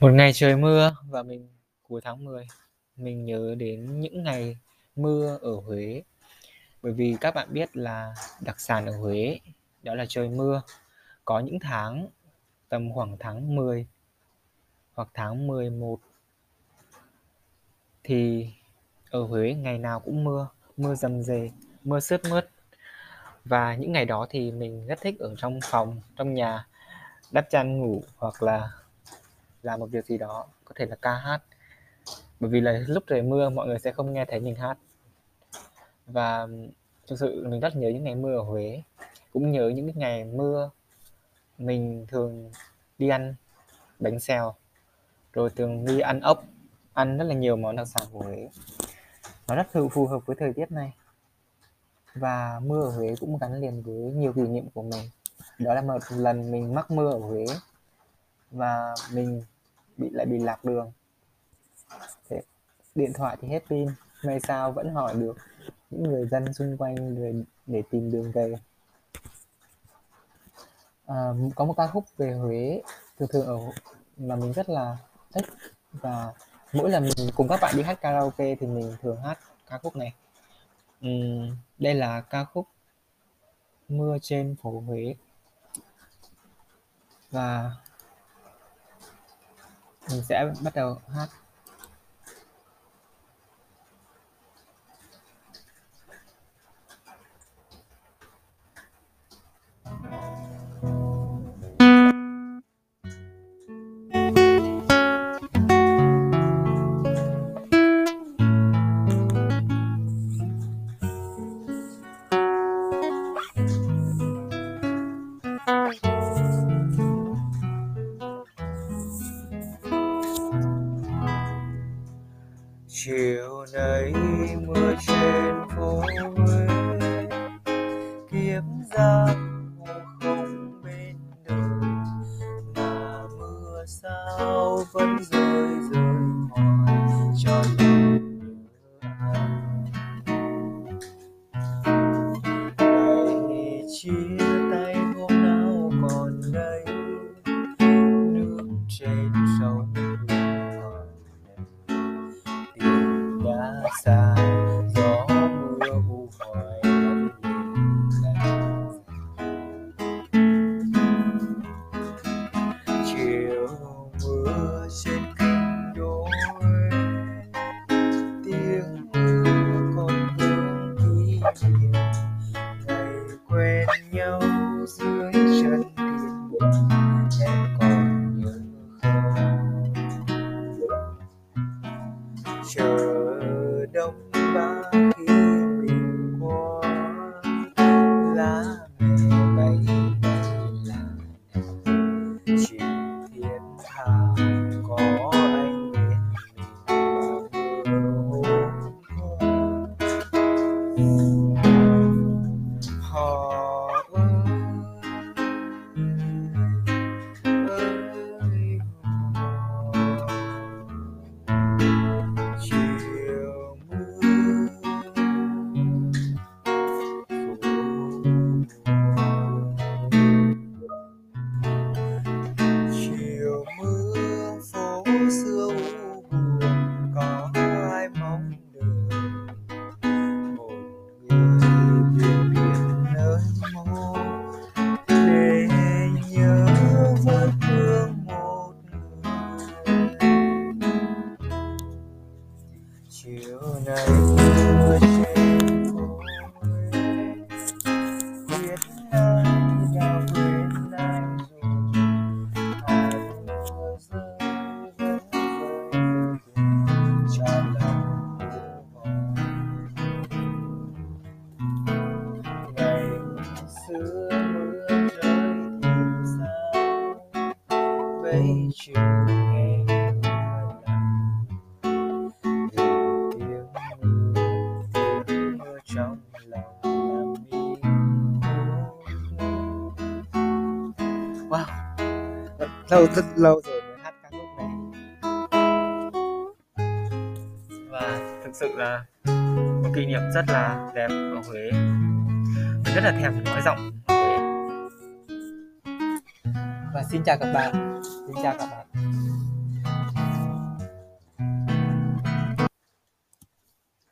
Một ngày trời mưa và mình cuối tháng 10, mình nhớ đến những ngày mưa ở Huế. Bởi vì các bạn biết là đặc sản ở Huế đó là trời mưa. Có những tháng tầm khoảng tháng 10 hoặc tháng 11 thì ở Huế ngày nào cũng mưa, mưa rầm rề, mưa sướt mướt. Và những ngày đó thì mình rất thích ở trong phòng, trong nhà đắp chăn ngủ hoặc là làm một việc gì đó, có thể là ca hát. Bởi vì là lúc trời mưa mọi người sẽ không nghe thấy mình hát. Và thực sự mình rất nhớ những ngày mưa ở Huế, cũng nhớ những cái ngày mưa mình thường đi ăn bánh xèo, rồi thường đi ăn ốc, ăn rất là nhiều món đặc sản của Huế. Nó rất phù phù hợp với thời tiết này. Và mưa ở Huế cũng gắn liền với nhiều kỷ niệm của mình. Đó là một lần mình mắc mưa ở Huế và mình bị lại bị lạc đường. Thế điện thoại thì hết pin, may sao vẫn hỏi được những người dân xung quanh để để tìm đường về. À, có một ca khúc về Huế thường thường ở mà mình rất là thích và mỗi lần mình cùng các bạn đi hát karaoke thì mình thường hát ca khúc này. uhm, đây là ca khúc Mưa trên phố Huế. Và mình sẽ bắt đầu hát. Chiều nay mưa trên phố Huế kiếm ra không bên đời mà mưa sao vẫn rơi kỷ niệm bây chiều nghe trong lòng làm wow. Lâu rất lâu rồi mới hát ca khúc này. Và thực sự là một kỷ niệm rất là đẹp ở Huế. Mình rất là thèm nói giọng và xin chào các bạn xin chào các bạn